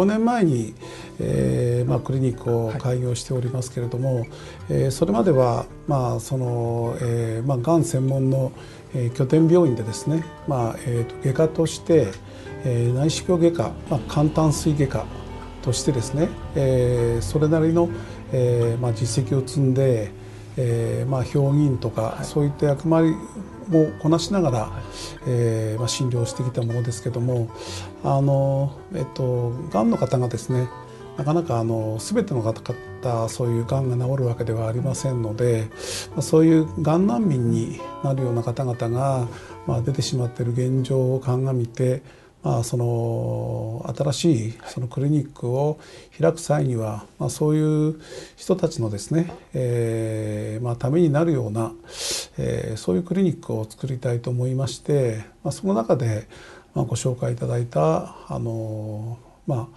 5年前に、えーまあ、クリニックを開業しておりますけれども、はい、えー、それまでは、まあそのえーまあ、がん専門の、えー、拠点病院でですね、まあえーと、外科として、えー、内視鏡外科、まあ、簡単水外科としてですね、えー、それなりの、えーまあ、実績を積んで、えーまあ、評議員とか、はい、そういった役割をこなしながら、はい、えーまあ、診療してきたものですけどもあの、えっと、がんの方がですねなかなかあの全ての方々そういうがんが治るわけではありませんのでそういうがん難民になるような方々が、まあ、出てしまっている現状を鑑みてまあ、その新しいそのクリニックを開く際には、まあ、そういう人たちのですね、えーまあ、ためになるような、えー、そういうクリニックを作りたいと思いまして、まあ、その中で、まあ、ご紹介いただいたあの、ま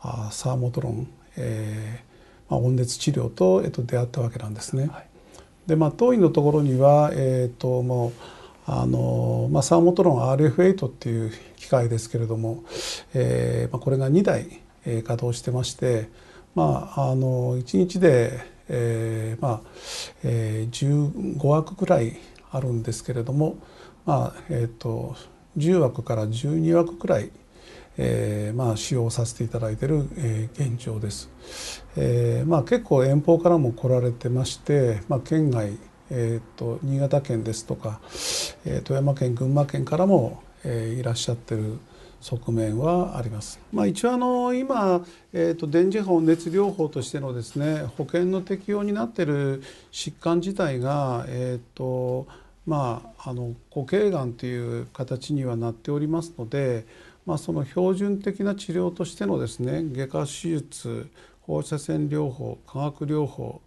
あ、サーモトロン、えーまあ、温熱治療と、えっと、出会ったわけなんですね。はい、でまあ、当院のところには、えーともうあのまあ、サーモトロン RF8 っていう機械ですけれども、えーまあ、これが2台、えー、稼働してまして、まあ、あの1日で、えーまあえー、15枠くらいあるんですけれども、まあえーと、10枠から12枠くらい、えーまあ、使用させていただいている、えー、現状です。えーまあ、結構遠方からも来られてまして、まあ、県外えーと、新潟県ですとか、えー、富山県群馬県からも、えー、いらっしゃってる側面はあります。まあ、一応あの今、えーと、電磁波熱療法としてのですね保険の適用になってる疾患自体が、えーとまあ、あの固形がんという形にはなっておりますので、まあ、その標準的な治療としてのですね外科手術放射線療法化学療法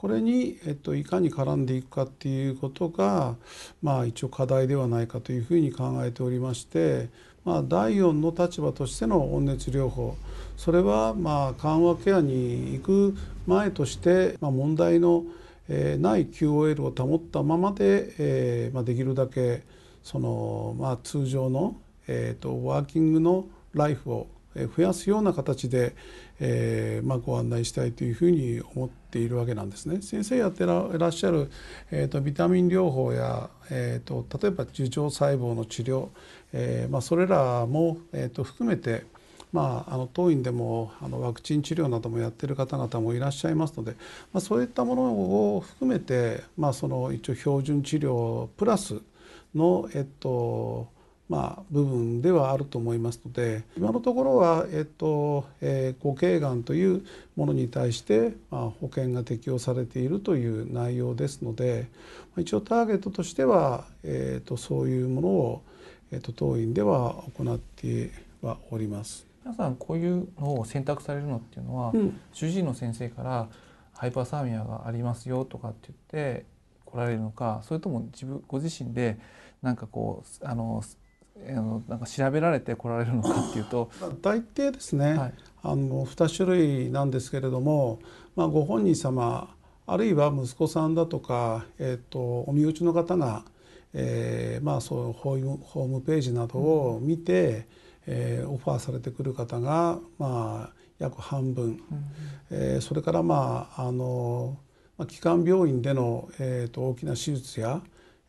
これに、えっと、いかに絡んでいくかっていうことが、まあ、一応課題ではないかというふうに考えておりまして、まあ、第4の立場としての温熱療法。それはまあ緩和ケアに行く前として、まあ、問題のない QOL を保ったままで、えーまあ、できるだけその、まあ、通常の、えーとワーキングのライフを増やすような形で、えーまあ、ご案内したいというふうに思っているわけなんですね。先生やってらっしゃる、えーと、ビタミン療法や、えーと、例えば樹状細胞の治療、えーまあ、それらも、えーと、含めてまあ、あの当院でもあのワクチン治療などもやってる方々もいらっしゃいますので、まあ、そういったものを含めて、まあ、その一応標準治療プラスの、えっとまあ、部分ではあると思いますので今のところは、えっとえー、固形がんというものに対して、まあ、保険が適用されているという内容ですので一応ターゲットとしては、えーと、そういうものを、えーと、当院では行ってはおります。皆さんこういうのを選択されるのっていうのは、うん、主治医の先生からハイパーサーミアがありますよとかって言って来られるのかそれとも自分ご自身でなんかこうあのあのなんか調べられて来られるのかっていうと。大抵ですね、はい、あの2種類なんですけれども、まあ、ご本人様あるいは息子さんだとか、えーと、お身内の方が、えーまあ、そうホームページなどを見て、うん、えー、オファーされてくる方が、まあ、約半分、うん、えー、それからまああの、まあ、基幹病院での、えーと大きな手術や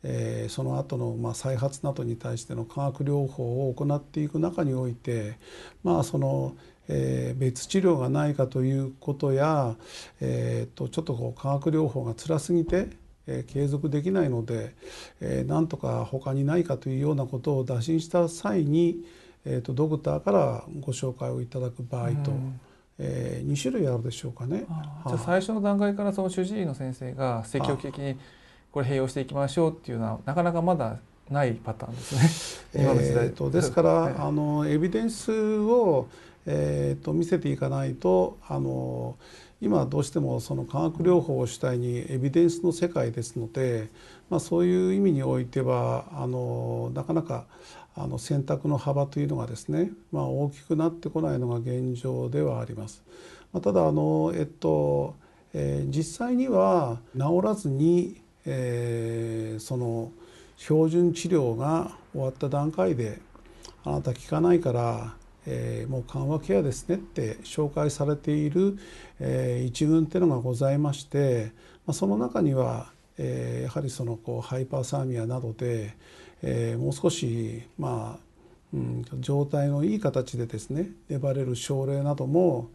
えー、その後のま再発などに対しての化学療法を行っていく中においてまあその、えー、別治療がないかということや、えー、とちょっとこう化学療法が辛すぎてえ継続できないので、えー、なんとか他にないかというようなことを打診した際に、えーと、ドクターからご紹介をいただく場合と、うん、えー、2種類あるでしょうかね。じゃあ最初の段階からその主治医の先生が積極的にこれ併用していきましょうっていうのはなかなかまだないパターンですね。今の時代、えー、とですから、はい、あのエビデンスを、えー、と見せていかないとあの今どうしてもその化学療法を主体にエビデンスの世界ですので、まあ、そういう意味においてはあのなかなかあの選択の幅というのがですね、まあ、大きくなってこないのが現状ではあります。まあ、ただあの、えっとえー、実際には治らずにえー、その標準治療が終わった段階であなた効かないから、えー、もう緩和ケアですねって紹介されている、えー、一群っていうのがございまして、まあ、その中には、えー、やはりそのこうハイパーサーミアなどで、えー、もう少しまあ、うん、状態のいい形でですね粘れる症例なども、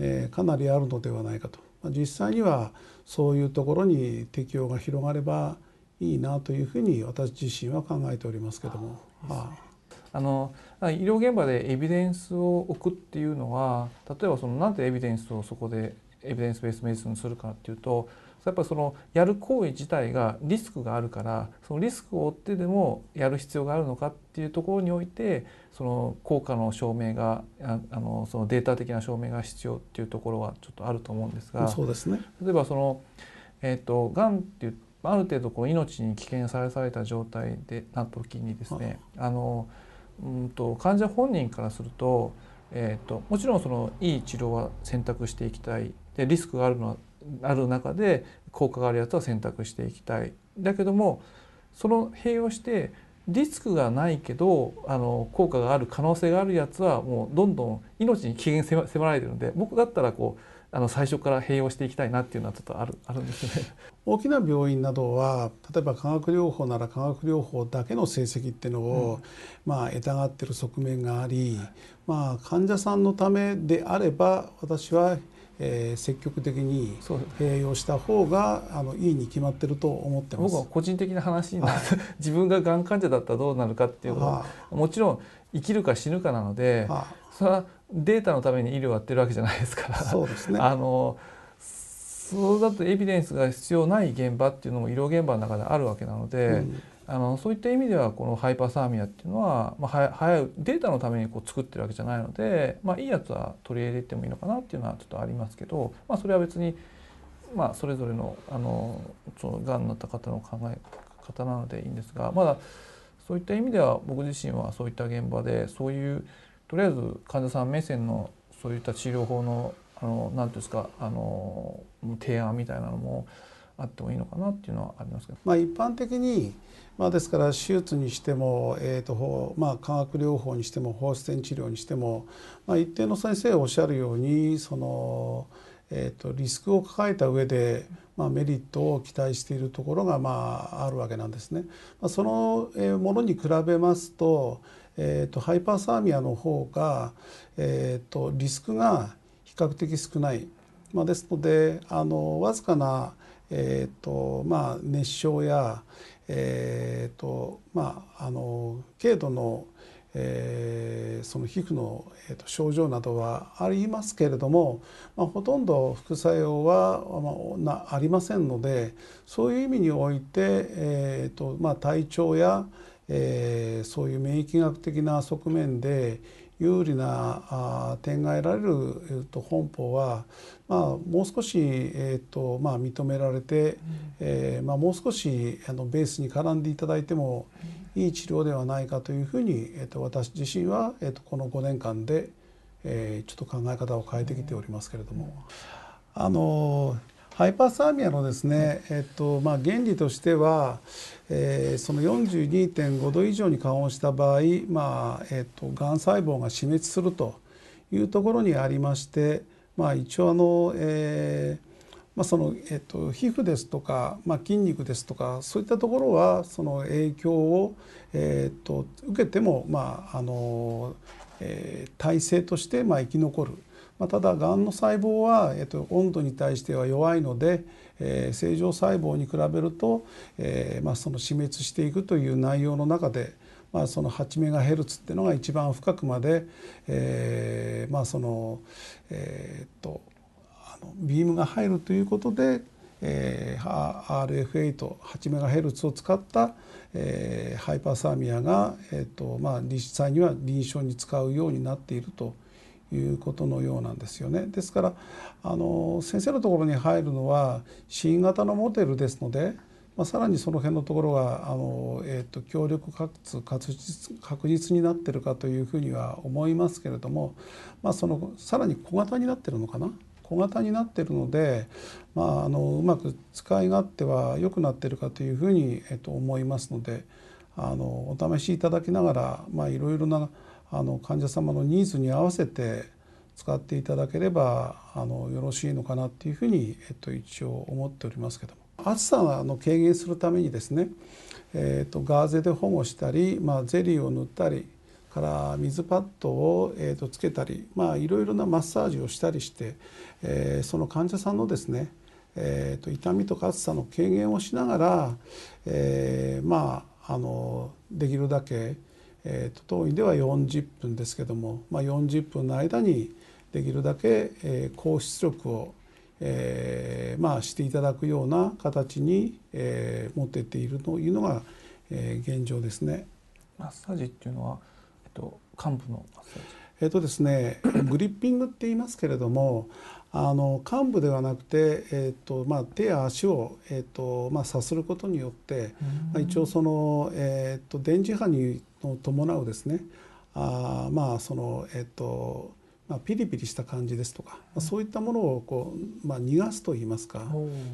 えー、かなりあるのではないかと、実際にはそういうところに適用が広がればいいなというふうに私自身は考えておりますけども。はああの医療現場でエビデンスを置くっていうのは例えばそのなんでエビデンスをそこでエビデンスベースメディスにするかっていうとやっぱりそのやる行為自体がリスクがあるからそのリスクを負ってでもやる必要があるのかっていうところにおいてその効果の証明があのそのデータ的な証明が必要っていうところはちょっとあると思うんですがそうですね。例えばそのえっ、ー、とがんっていうある程度こう命に危険さらされた状態でな時にですねあのうんと患者本人からすると,、えーと、もちろんそのいい治療は選択していきたい。でリスクがあるのはある中で効果があるやつは選択していきたいだけどもその併用してリスクがないけどあの効果がある可能性があるやつはもうどんどん命に危険迫られてるので僕だったらこうあの最初から併用していきたいなっていうのはちょっとあるあるんですね。大きな病院などは例えば化学療法なら化学療法だけの成績っていうのを、うん、まあ得たがってる側面があり、まあ患者さんのためであれば私はえー、積極的に併用した方があのいいに決まってると思ってます。僕は個人的な話にな 自分ががん患者だったらどうなるかっていうのはもちろん生きるか死ぬかなのでそれはデータのために医療をやってるわけじゃないですから。そうですね。あのそうだとエビデンスが必要ない現場っていうのも医療現場の中であるわけなので、うん、あのそういった意味ではこのハイパーサーミアっていうのは、まあ、早いデータのためにこう作ってるわけじゃないので、まあ、いいやつは取り入れてもいいのかなっていうのはちょっとありますけど、まあ、それは別に、まあ、それぞれのあのそのがんになった方の考え方なのでいいんですがまだそういった意味では僕自身はそういった現場でそういうとりあえず患者さん目線のそういった治療法のあの何ていうんですかあの提案みたいなのもあってもいいのかなっていうのはありますけど。まあ、一般的にまあ、ですから手術にしても、えーとまあ、化学療法にしても放射線治療にしても、まあ、一定の先生おっしゃるようにその、えーと、リスクを抱えた上で、まあ、メリットを期待しているところが、まあ、あるわけなんですね。まあ、そのものに比べますと,、えーと、ハイパーサーミアの方が、えーと、リスクが比較的少ない。まあ、ですのであのわずかな、えーとまあ、熱傷や、えーとまあ、あの軽度の、えー、その皮膚の、えーと、症状などはありますけれども、まあ、ほとんど副作用は、まあ、なありませんのでそういう意味において、えーとまあ、体調や、えー、そういう免疫学的な側面で有利なあ点が得られる、えー、と本法は、まあ、もう少し、えーとまあ、認められて、うん、えー、まあ、もう少しあのベースに絡んでいただいてもいい治療ではないかというふうに、えー、と私自身は、えー、とこの5年間で、えー、ちょっと考え方を変えてきておりますけれども。あのハイパーサーミアのですね、えっとまあ、原理としては、えー、その42.5度以上に緩和した場合、まあえっと、がん細胞が死滅するというところにありまして、まあ、一応あの、えーまあ、そのえっと、皮膚ですとか、まあ、筋肉ですとかそういったところはその影響を、えっと、受けても、まああのえー、体制としてまあ生き残る。まあ、ただがんの細胞は、えっと、温度に対しては弱いので、えー、正常細胞に比べると、えーまあ、その死滅していくという内容の中で、まあ、その8メガヘルツっていうのが一番深くまで、えー、まあそのえー、っとあのビームが入るということで、えー、RF88 メガヘルツを使った、えー、ハイパーサーミアが、えーとまあ、実際には臨床に使うようになっていると。いうことのようなんですよね。ですからあの先生のところに入るのは新型のモデルですので、まあ、さらにその辺のところがあの、えーと、強力かつ確実確実になってるかというふうには思いますけれども、まあ、そのさらに小型になってるのかな？小型になってるので、まあ、あのうまく使い勝手は良くなってるかというふうに、えー、と思いますのであのお試しいただきながら、まあ、いろいろなあの患者様のニーズに合わせて使っていただければあのよろしいのかなっていうふうに、えっと、一応思っておりますけども。暑さの軽減するためにですね、えっと、ガーゼで保護したり、まあ、ゼリーを塗ったりから水パッドを、えー、とつけたり、まあ、いろいろなマッサージをしたりして、えー、その患者さんのですね、えー、と痛みとか暑さの軽減をしながら、えー、まああのできるだけ、えー、と当院では40分ですけども、まあ、40分の間にできるだけ、えー、高出力を、えー、まあしていただくような形に、えー、持っていっているというのが、えー、現状ですね。マッサージっていうのは、えっと、幹部のマッサージ？えっとですね、グリッピングって言いますけれどもあの幹部ではなくて、えっとまあ、手や足を、えっとまあ、さすることによって、まあ、一応その、えっと電磁波に伴うですねあまあそのえっとまあ、ピリピリした感じですとか、まあ、そういったものをこう、まあ、逃がすといいますか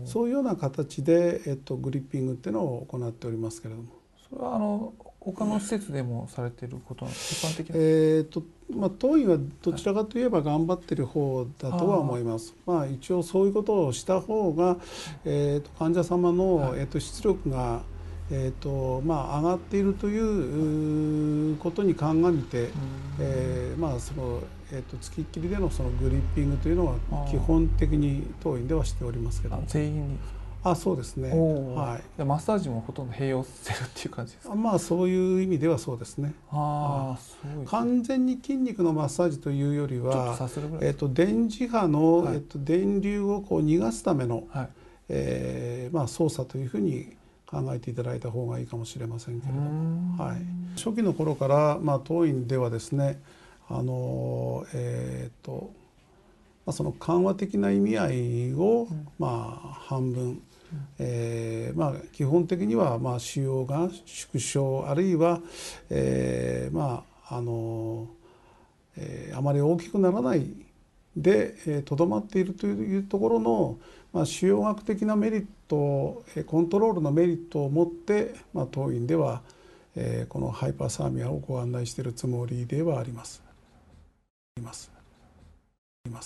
そういうような形で、えっと、グリッピングっていうのを行っておりますけれども。それはあの他の施設でもされていること一般的な。えーとまあ、当院はどちらかといえば頑張ってる方だとは思います。まあ、一応そういうことをした方が、えーと、患者様の、はい、えーと、出力が、えーとまあ、上がっているということに鑑みて、えー、まあそのえーと、付きっきりでのそのグリッピングというのは基本的に当院ではしておりますけど。全員にあそうですね、はい、マッサージもほとんど併用してるっていう感じですか？まあそういう意味ではそうですね。ああ完全に筋肉のマッサージというよりはえーと、電磁波の、はい、えーと、電流をこう逃がすための、はい、えー、まあ、操作というふうに考えていただいた方がいいかもしれませんけれども、はい、初期の頃から、まあ、当院ではですねあのえっ、ー、と、まあ、その緩和的な意味合いを、うん、まあ半分、うん、えー、まあ基本的にはまあ腫瘍が縮小あるいは、えー、まああの、えー、あまり大きくならないでとど、まっているというところの、まあ、腫瘍学的なメリットコントロールのメリットを持って、まあ、当院では、えー、このハイパーサーミアをご案内しているつもりではあります。います。います